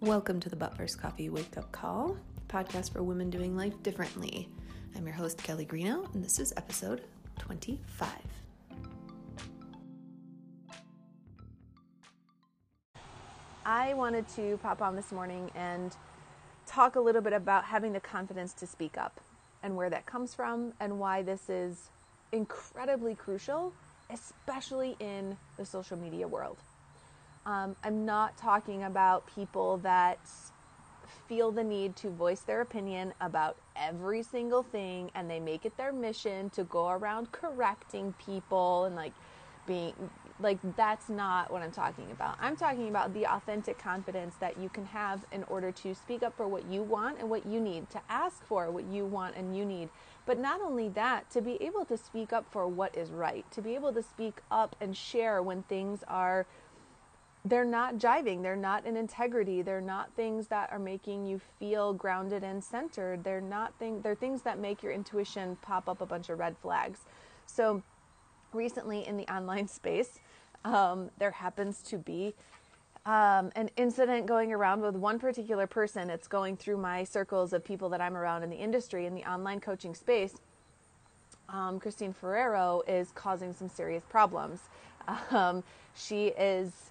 Welcome to the But First Coffee Wake Up Call, podcast for women doing life differently. I'm your host, Kelly Greeno, and this is episode 25. I wanted to pop on this morning and talk a little bit about having the confidence to speak up and where that comes from and why this is incredibly crucial, especially in the social media world. Um, I'm not talking about people that feel the need to voice their opinion about every single thing and they make it their mission to go around correcting people and like being like that's not what I'm talking about. I'm talking about the authentic confidence that you can have in order to speak up for what you want and what you need, to ask for what you want and you need. But not only that, to be able to speak up for what is right, to be able to speak up and share when things are they're not jiving they're not in integrity they're not things that are making you feel grounded and centered they're not thing they're things that make your intuition pop up a bunch of red flags. So recently in the online space um, there happens to be um, an incident going around with one particular person. It's going through my circles of people that i'm around in the industry in the online coaching space. Um, christine ferrero is causing some serious problems. Um, she is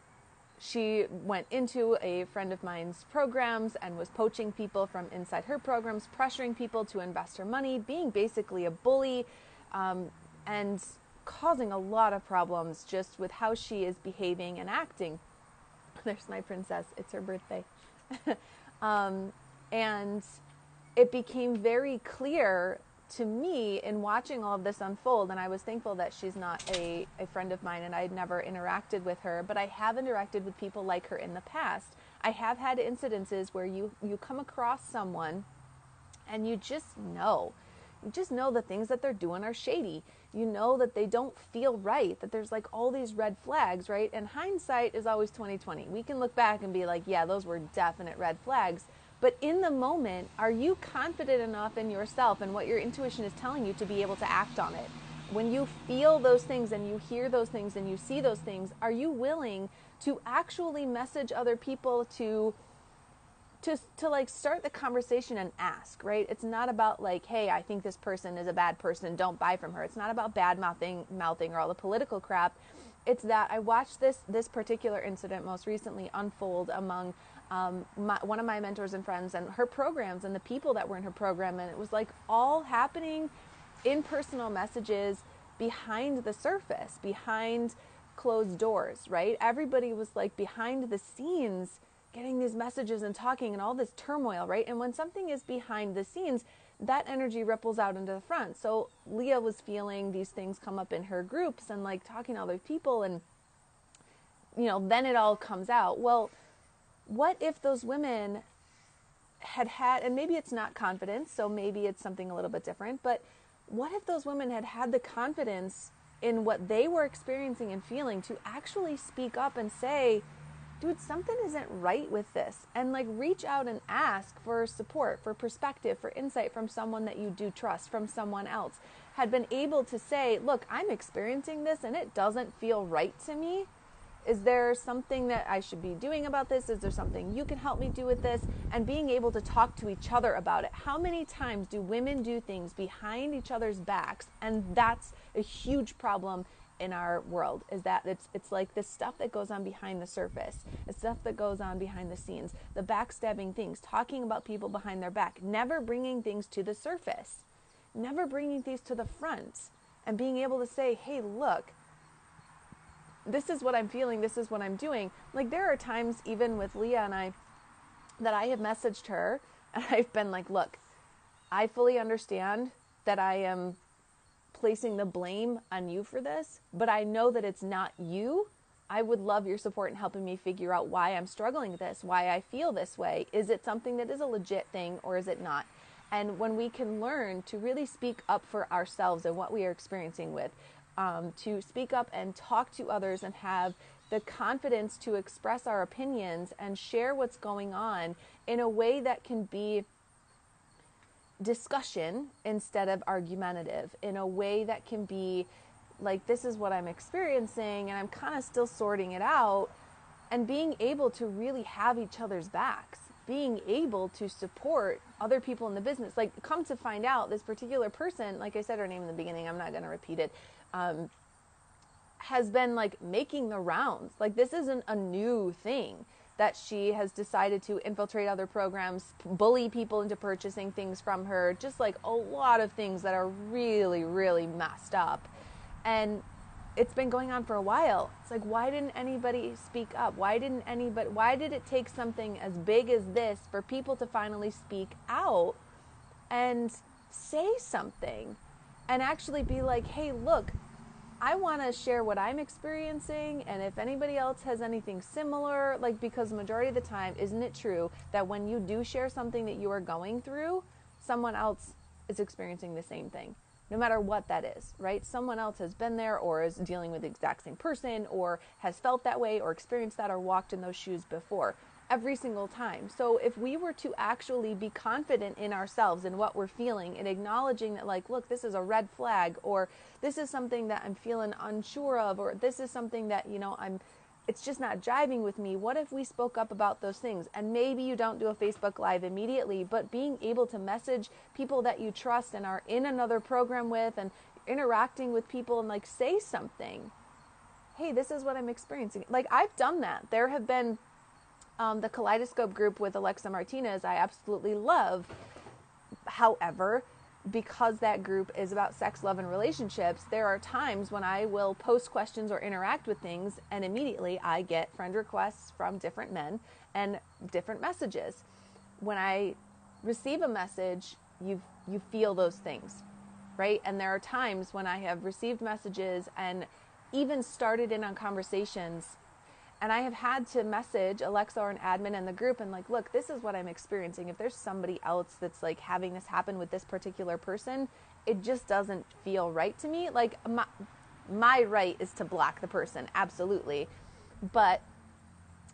she went into a friend of mine's programs and was poaching people from inside her programs, pressuring people to invest her money, being basically a bully, um, and causing a lot of problems just with how she is behaving and acting. There's my princess, it's her birthday. um, and it became very clear to me in watching all of this unfold, and I was thankful that she's not a, a friend of mine and I had never interacted with her, but I have interacted with people like her in the past. I have had incidences where you, you come across someone and you just know. You just know the things that they're doing are shady. You know that they don't feel right, that there's like all these red flags, right? And hindsight is always 2020. We can look back and be like, yeah, those were definite red flags. But in the moment, are you confident enough in yourself and what your intuition is telling you to be able to act on it? When you feel those things and you hear those things and you see those things, are you willing to actually message other people to to to like start the conversation and ask, right? It's not about like, hey, I think this person is a bad person, don't buy from her. It's not about bad mouthing mouthing or all the political crap. It's that I watched this this particular incident most recently unfold among um, my, one of my mentors and friends and her programs and the people that were in her program. And it was like all happening in personal messages behind the surface, behind closed doors, right? Everybody was like behind the scenes getting these messages and talking and all this turmoil, right? And when something is behind the scenes, that energy ripples out into the front. So Leah was feeling these things come up in her groups and like talking to other people and you know, then it all comes out. Well, what if those women had had, and maybe it's not confidence, so maybe it's something a little bit different, but what if those women had had the confidence in what they were experiencing and feeling to actually speak up and say, dude, something isn't right with this. And like reach out and ask for support, for perspective, for insight from someone that you do trust, from someone else. Had been able to say, look, I'm experiencing this and it doesn't feel right to me. Is there something that I should be doing about this? Is there something you can help me do with this? And being able to talk to each other about it. How many times do women do things behind each other's backs? And that's a huge problem in our world is that it's it's like this stuff that goes on behind the surface, the stuff that goes on behind the scenes, the backstabbing things, talking about people behind their back, never bringing things to the surface, never bringing things to the front, and being able to say, "Hey, look, this is what I'm feeling, this is what I'm doing. Like there are times even with Leah and I that I have messaged her and I've been like, look, I fully understand that I am placing the blame on you for this, but I know that it's not you. I would love your support in helping me figure out why I'm struggling with this, why I feel this way. Is it something that is a legit thing or is it not? And when we can learn to really speak up for ourselves and what we are experiencing with, um, to speak up and talk to others and have the confidence to express our opinions and share what's going on in a way that can be discussion instead of argumentative, in a way that can be like, this is what I'm experiencing, and I'm kind of still sorting it out. and being able to really have each other's backs being able to support other people in the business like come to find out this particular person like i said her name in the beginning i'm not going to repeat it um, has been like making the rounds like this isn't a new thing that she has decided to infiltrate other programs bully people into purchasing things from her just like a lot of things that are really really messed up and it's been going on for a while. It's like why didn't anybody speak up? Why didn't anybody why did it take something as big as this for people to finally speak out and say something and actually be like, "Hey, look, I want to share what I'm experiencing and if anybody else has anything similar, like because majority of the time isn't it true that when you do share something that you are going through, someone else is experiencing the same thing?" No matter what that is, right? Someone else has been there or is dealing with the exact same person or has felt that way or experienced that or walked in those shoes before every single time. So if we were to actually be confident in ourselves and what we're feeling and acknowledging that like look this is a red flag or this is something that I'm feeling unsure of or this is something that you know I'm it's just not jiving with me. What if we spoke up about those things? And maybe you don't do a Facebook Live immediately, but being able to message people that you trust and are in another program with and interacting with people and like say something. Hey, this is what I'm experiencing. Like I've done that. There have been um, the Kaleidoscope group with Alexa Martinez, I absolutely love. However, because that group is about sex, love, and relationships, there are times when I will post questions or interact with things, and immediately I get friend requests from different men and different messages. When I receive a message, you you feel those things, right? And there are times when I have received messages and even started in on conversations and I have had to message Alexa or an admin in the group and like, look, this is what I'm experiencing. If there's somebody else that's like having this happen with this particular person, it just doesn't feel right to me. Like my my right is to block the person, absolutely. But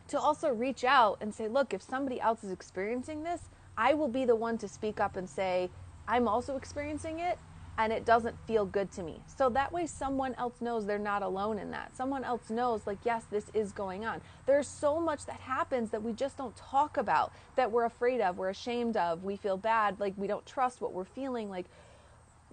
to also reach out and say, look, if somebody else is experiencing this, I will be the one to speak up and say, I'm also experiencing it and it doesn't feel good to me. So that way, someone else knows they're not alone in that. Someone else knows, like, yes, this is going on. There's so much that happens that we just don't talk about, that we're afraid of, we're ashamed of, we feel bad, like, we don't trust what we're feeling. Like,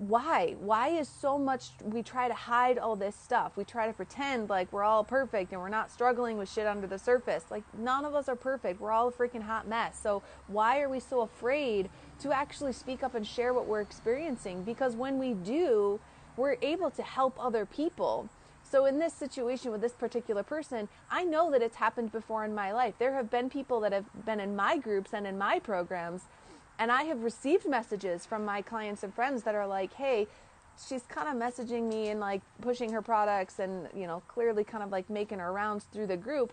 why? Why is so much we try to hide all this stuff? We try to pretend like we're all perfect and we're not struggling with shit under the surface. Like none of us are perfect. We're all a freaking hot mess. So why are we so afraid to actually speak up and share what we're experiencing? Because when we do, we're able to help other people. So in this situation with this particular person, I know that it's happened before in my life. There have been people that have been in my groups and in my programs and I have received messages from my clients and friends that are like, hey, she's kind of messaging me and like pushing her products and, you know, clearly kind of like making her rounds through the group.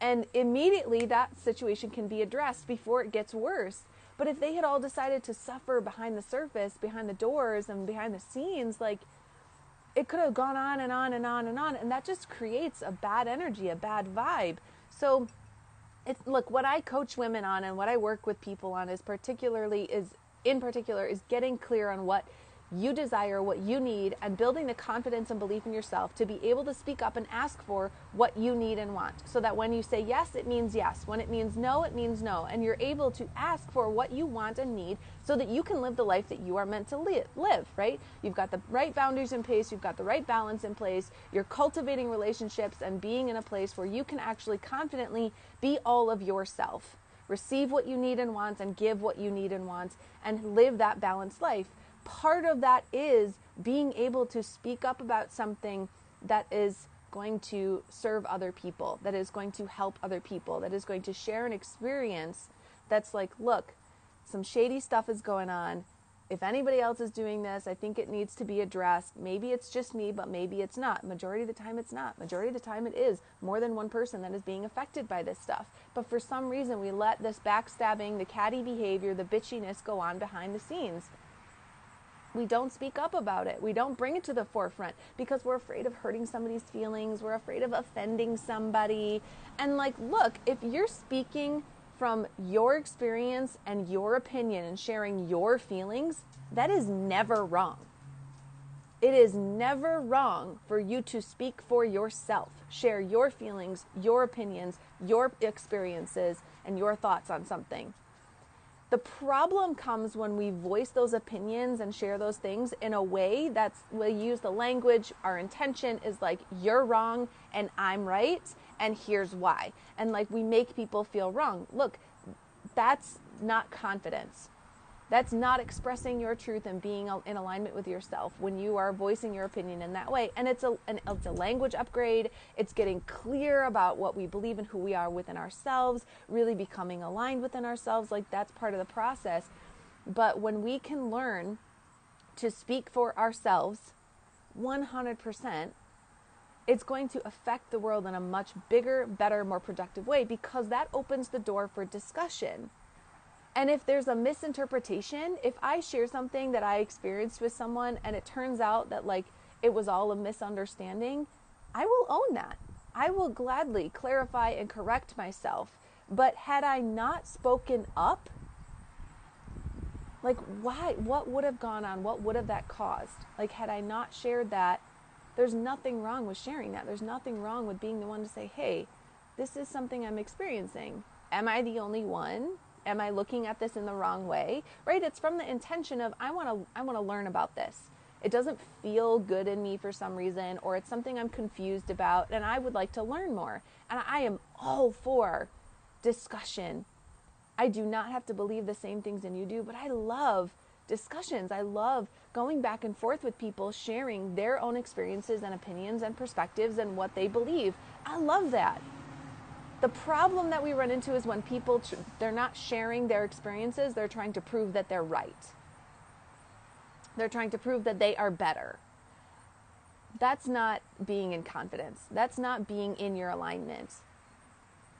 And immediately that situation can be addressed before it gets worse. But if they had all decided to suffer behind the surface, behind the doors, and behind the scenes, like it could have gone on and on and on and on. And that just creates a bad energy, a bad vibe. So it's look what I coach women on and what I work with people on is particularly is in particular is getting clear on what you desire, what you need, and building the confidence and belief in yourself to be able to speak up and ask for what you need and want. So that when you say yes, it means yes. When it means no, it means no. And you're able to ask for what you want and need so that you can live the life that you are meant to live, right? You've got the right boundaries in place, you've got the right balance in place, you're cultivating relationships and being in a place where you can actually confidently be all of yourself. Receive what you need and want and give what you need and want and live that balanced life part of that is being able to speak up about something that is going to serve other people, that is going to help other people, that is going to share an experience that's like, look, some shady stuff is going on. If anybody else is doing this, I think it needs to be addressed. Maybe it's just me, but maybe it's not. Majority of the time, it's not. Majority of the time, it is more than one person that is being affected by this stuff. But for some reason, we let this backstabbing, the catty behavior, the bitchiness go on behind the scenes we don't speak up about it. We don't bring it to the forefront because we're afraid of hurting somebody's feelings. We're afraid of offending somebody. And, like, look, if you're speaking from your experience and your opinion and sharing your feelings, that is never wrong. It is never wrong for you to speak for yourself, share your feelings, your opinions, your experiences, and your thoughts on something. The problem comes when we voice those opinions and share those things in a way that's we use the language, our intention is like, you're wrong and I'm right, and here's why. And like we make people feel wrong. Look, that's not confidence. That's not expressing your truth and being in alignment with yourself when you are voicing your opinion in that way. And it's a, an, it's a language upgrade. It's getting clear about what we believe and who we are within ourselves, really becoming aligned within ourselves. Like that's part of the process. But when we can learn to speak for ourselves 100%, it's going to affect the world in a much bigger, better, more productive way because that opens the door for discussion and if there's a misinterpretation, if I share something that I experienced with someone and it turns out that like it was all a misunderstanding, I will own that. I will gladly clarify and correct myself. But had I not spoken up, like why what would have gone on? What would have that caused? Like had I not shared that, there's nothing wrong with sharing that. There's nothing wrong with being the one to say, "Hey, this is something I'm experiencing. Am I the only one?" Am I looking at this in the wrong way? Right? It's from the intention of I want to I want to learn about this. It doesn't feel good in me for some reason or it's something I'm confused about and I would like to learn more. And I am all for discussion. I do not have to believe the same things and you do, but I love discussions. I love going back and forth with people, sharing their own experiences and opinions and perspectives and what they believe. I love that. The problem that we run into is when people they're not sharing their experiences, they're trying to prove that they're right. They're trying to prove that they are better. That's not being in confidence. That's not being in your alignment.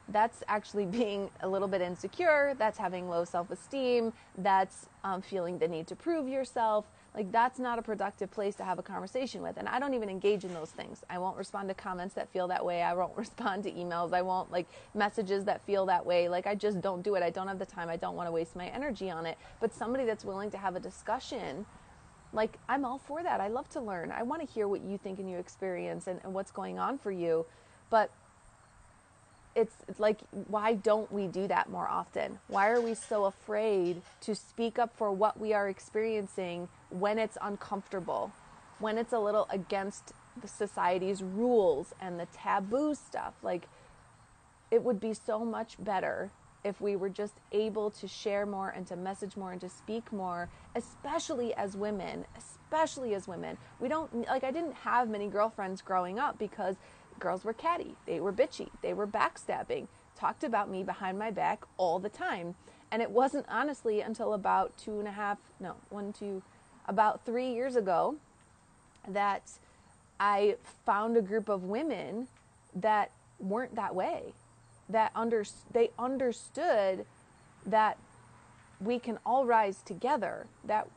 That's actually being a little bit insecure. That's having low self esteem. That's um, feeling the need to prove yourself. Like, that's not a productive place to have a conversation with. And I don't even engage in those things. I won't respond to comments that feel that way. I won't respond to emails. I won't like messages that feel that way. Like, I just don't do it. I don't have the time. I don't want to waste my energy on it. But somebody that's willing to have a discussion, like, I'm all for that. I love to learn. I want to hear what you think and you experience and, and what's going on for you. But it's, like, why don't we do that more often? Why are we so afraid to speak up for what we are experiencing when it's uncomfortable, when it's a little against the society's rules and the taboo stuff? Like, it would be so much better if we were just able to share more and to message more and to speak more, especially as women, especially as women. We don't, like, I didn't have many girlfriends growing up because girls were catty, they were bitchy, they were backstabbing, talked about me behind my back all the time. And it wasn't honestly until about two and a half, no, one, two, about three years ago that I found a group of women that weren't that way, that under, they understood that we can all rise together, that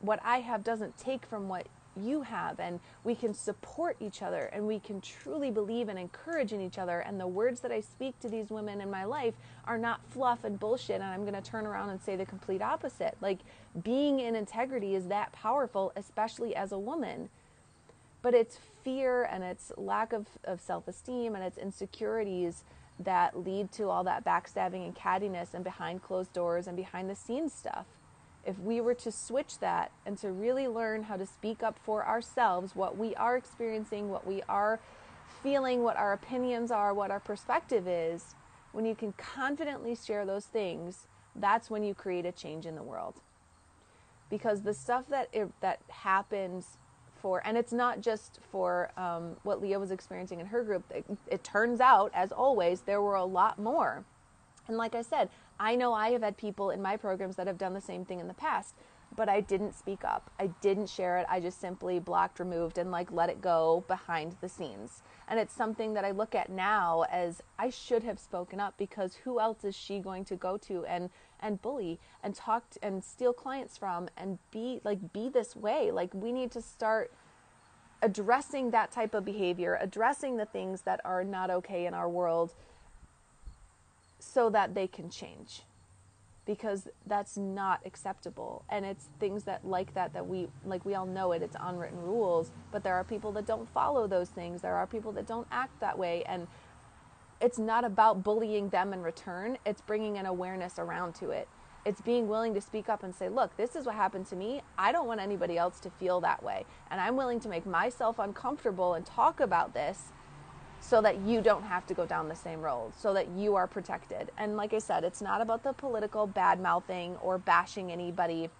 what I have doesn't take from what you have and we can support each other and we can truly believe and encourage in each other and the words that I speak to these women in my life are not fluff and bullshit and I'm going to turn around and say the complete opposite. Like being in integrity is that powerful especially as a woman. But it's fear and it's lack of, of self-esteem and it's insecurities that lead to all that backstabbing and cattiness and behind closed doors and behind the scenes stuff if we were to switch that and to really learn how to speak up for ourselves, what we are experiencing, what we are feeling, what our opinions are, what our perspective is, when you can confidently share those things, that's when you create a change in the world. Because the stuff that it, that happens for, and it's not just for um, what Leah was experiencing in her group. It, it turns out, as always, there were a lot more. And like I said, I know I have had people in my programs that have done the same thing in the past, but I didn't speak up. I didn't share it. I just simply blocked, removed, and like let it go behind the scenes. And it's something that I look at now as I should have spoken up because who else is she going to go to and and bully and talk to, and steal clients from and be like be this way? Like we need to start addressing that type of behavior, addressing the things that are not okay in our world so that they can change. because that's not acceptable. And it's things that like that that we like we all know it it's unwritten rules but there are people that don't follow those things. There are people that don't act that way. And it's not about bullying them in return. It's bringing an awareness around to it. It's being willing to speak up and say look this is what happened to me. I don't want anybody else to feel that way. And i'm willing to make myself uncomfortable and talk about this so that you don't have to go down the same road, so that you are protected. And like I said, it's not about the political bad mouthing or bashing anybody,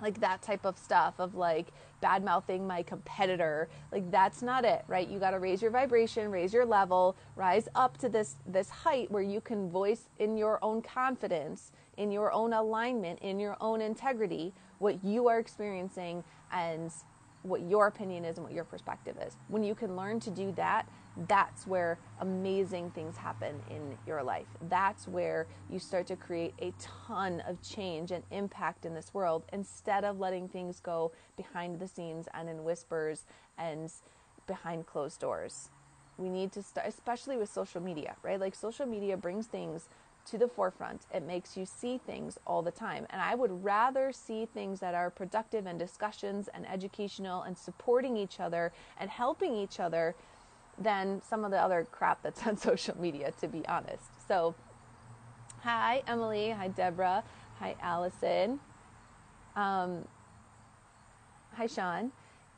like that type of stuff of like bad mouthing my competitor. Like that's not it, right? You got to raise your vibration, raise your level, rise up to this this height where you can voice in your own confidence, in your own alignment, in your own integrity what you are experiencing and what your opinion is and what your perspective is. When you can learn to do that, that's where amazing things happen in your life. That's where you start to create a ton of change and impact in this world instead of letting things go behind the scenes and in whispers and behind closed doors. We need to start, especially with social media, right? Like social media brings things to the forefront. It makes you see things all the time. And I would rather see things that are productive and discussions and educational and supporting each other and helping each other than some of the other crap that's on social media, to be honest. So, hi, Emily. Hi, Deborah. Hi, Allison. Um, hi, Sean.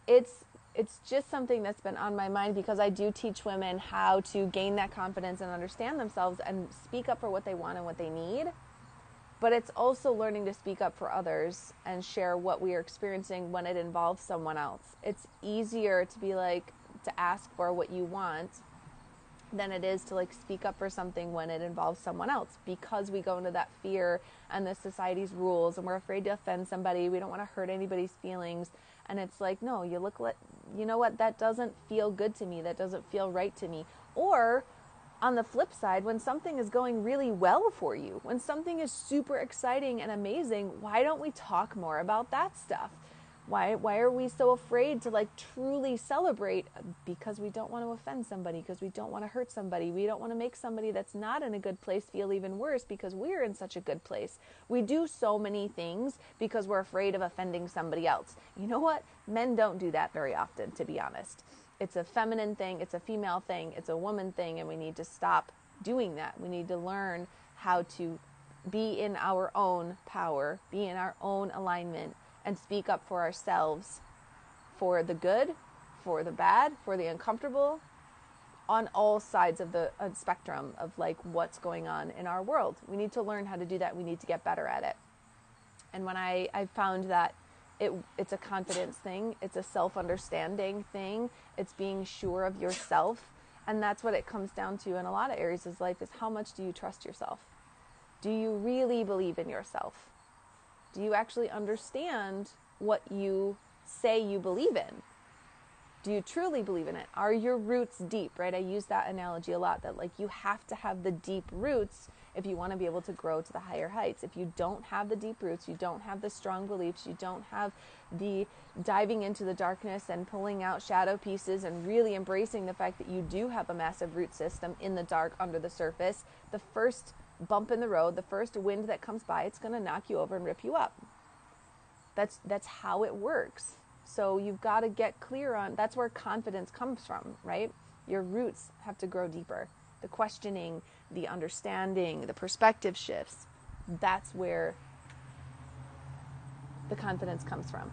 It's it's just something that's been on my mind because I do teach women how to gain that confidence and understand themselves and speak up for what they want and what they need. But it's also learning to speak up for others and share what we are experiencing when it involves someone else. It's easier to be like, to ask for what you want than it is to like speak up for something when it involves someone else because we go into that fear and the society's rules and we're afraid to offend somebody we don't want to hurt anybody's feelings and it's like no you look like you know what that doesn't feel good to me that doesn't feel right to me. Or on the flip side when something is going really well for you when something is super exciting and amazing why don't we talk more about that stuff why why are we so afraid to like truly celebrate uh, because we don't want to offend somebody because we don't want to hurt somebody we don't want to make somebody that's not in a good place feel even worse because we're in such a good place? We do so many things because we're afraid of offending somebody else. You know what? Men don't do that very often to be honest. It's a feminine thing it's a female thing it's a woman thing and we need to stop doing that. We need to learn how to be in our own power be in our own alignment and speak up for ourselves for the good, for the bad, for the uncomfortable, on all sides of the spectrum of like what's going on in our world. We need to learn how to do that. We need to get better at it. And when I, I found that it, it's a confidence thing, it's a self understanding thing, it's being sure of yourself. And that's what it comes down to in a lot of areas of life is how much do you trust yourself? Do you really believe in yourself? Do you actually understand what you say you believe in? Do you truly believe in it? Are your roots deep, right? I use that analogy a lot that like you have to have the deep roots if you want to be able to grow to the higher heights. If you don't have the deep roots, you don't have the strong beliefs, you don't have the diving into the darkness and pulling out shadow pieces and really embracing the fact that you do have a massive root system in the dark under the surface, the first bump in the road, the first wind that comes by, it's going to knock you over and rip you up. That's that's how it works. So you've got to get clear on that's where confidence comes from, right? Your roots have to grow deeper. The questioning, the understanding, the perspective shifts. That's where the confidence comes from.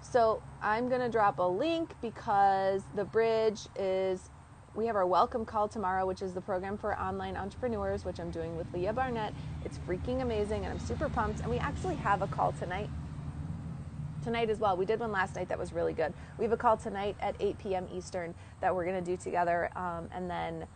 So I'm going to drop a link because the bridge is we have our welcome call tomorrow, which is the program for online entrepreneurs, which I'm doing with Leah Barnett. It's freaking amazing, and I'm super pumped. And we actually have a call tonight. Tonight as well. We did one last night that was really good. We have a call tonight at 8 p.m. Eastern that we're going to do together. Um, and then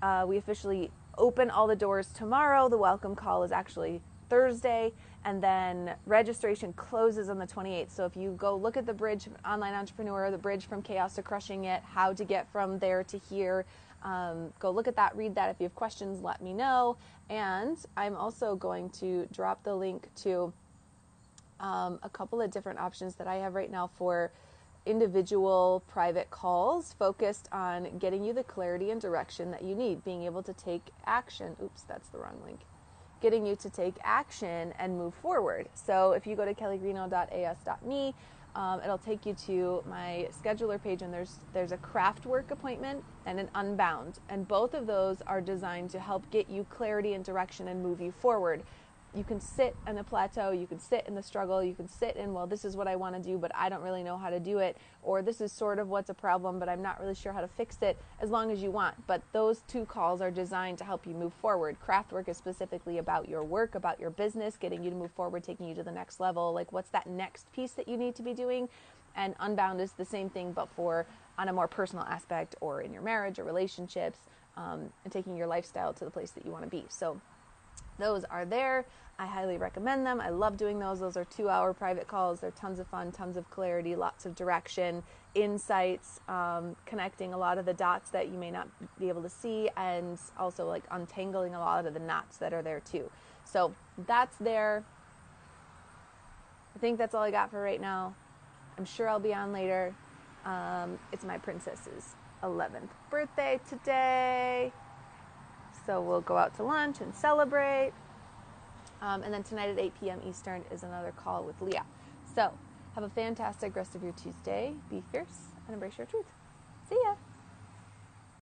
uh, we officially open all the doors tomorrow. The welcome call is actually Thursday, and then registration closes on the 28th. So if you go look at the bridge online entrepreneur, the bridge from chaos to crushing it, how to get from there to here, um, go look at that, read that. If you have questions, let me know. And I'm also going to drop the link to um, a couple of different options that I have right now for individual private calls focused on getting you the clarity and direction that you need, being able to take action. Oops, that's the wrong link getting you to take action and move forward. So if you go to kellygreno.as.me, um, it'll take you to my scheduler page, and there's there's a craft work appointment and an unbound, and both of those are designed to help get you clarity and direction and move you forward you can sit in the plateau, you can sit in the struggle, you can sit in, well, this is what I want to do, but I don't really know how to do it, or this is sort of what's a problem, but I'm not really sure how to fix it, as long as you want. But those two calls are designed to help you move forward. Craft work is specifically about your work, about your business, getting you to move forward, taking you to the next level. Like, what's that next piece that you need to be doing? And Unbound is the same thing, but for on a more personal aspect or in your marriage or relationships, um, and taking your lifestyle to the place that you want to be. So, those are there. I highly recommend them. I love doing those. Those are two hour private calls. They're tons of fun, tons of clarity, lots of direction, insights, um, connecting a lot of the dots that you may not be able to see, and also like untangling a lot of the knots that are there too. So that's there. I think that's all I got for right now. I'm sure I'll be on later. Um, it's my princess's 11th birthday today. So we'll go out to lunch and celebrate. Um, and then tonight at 8 p.m. Eastern is another call with Leah. So have a fantastic rest of your Tuesday. Be fierce and embrace your truth. See ya.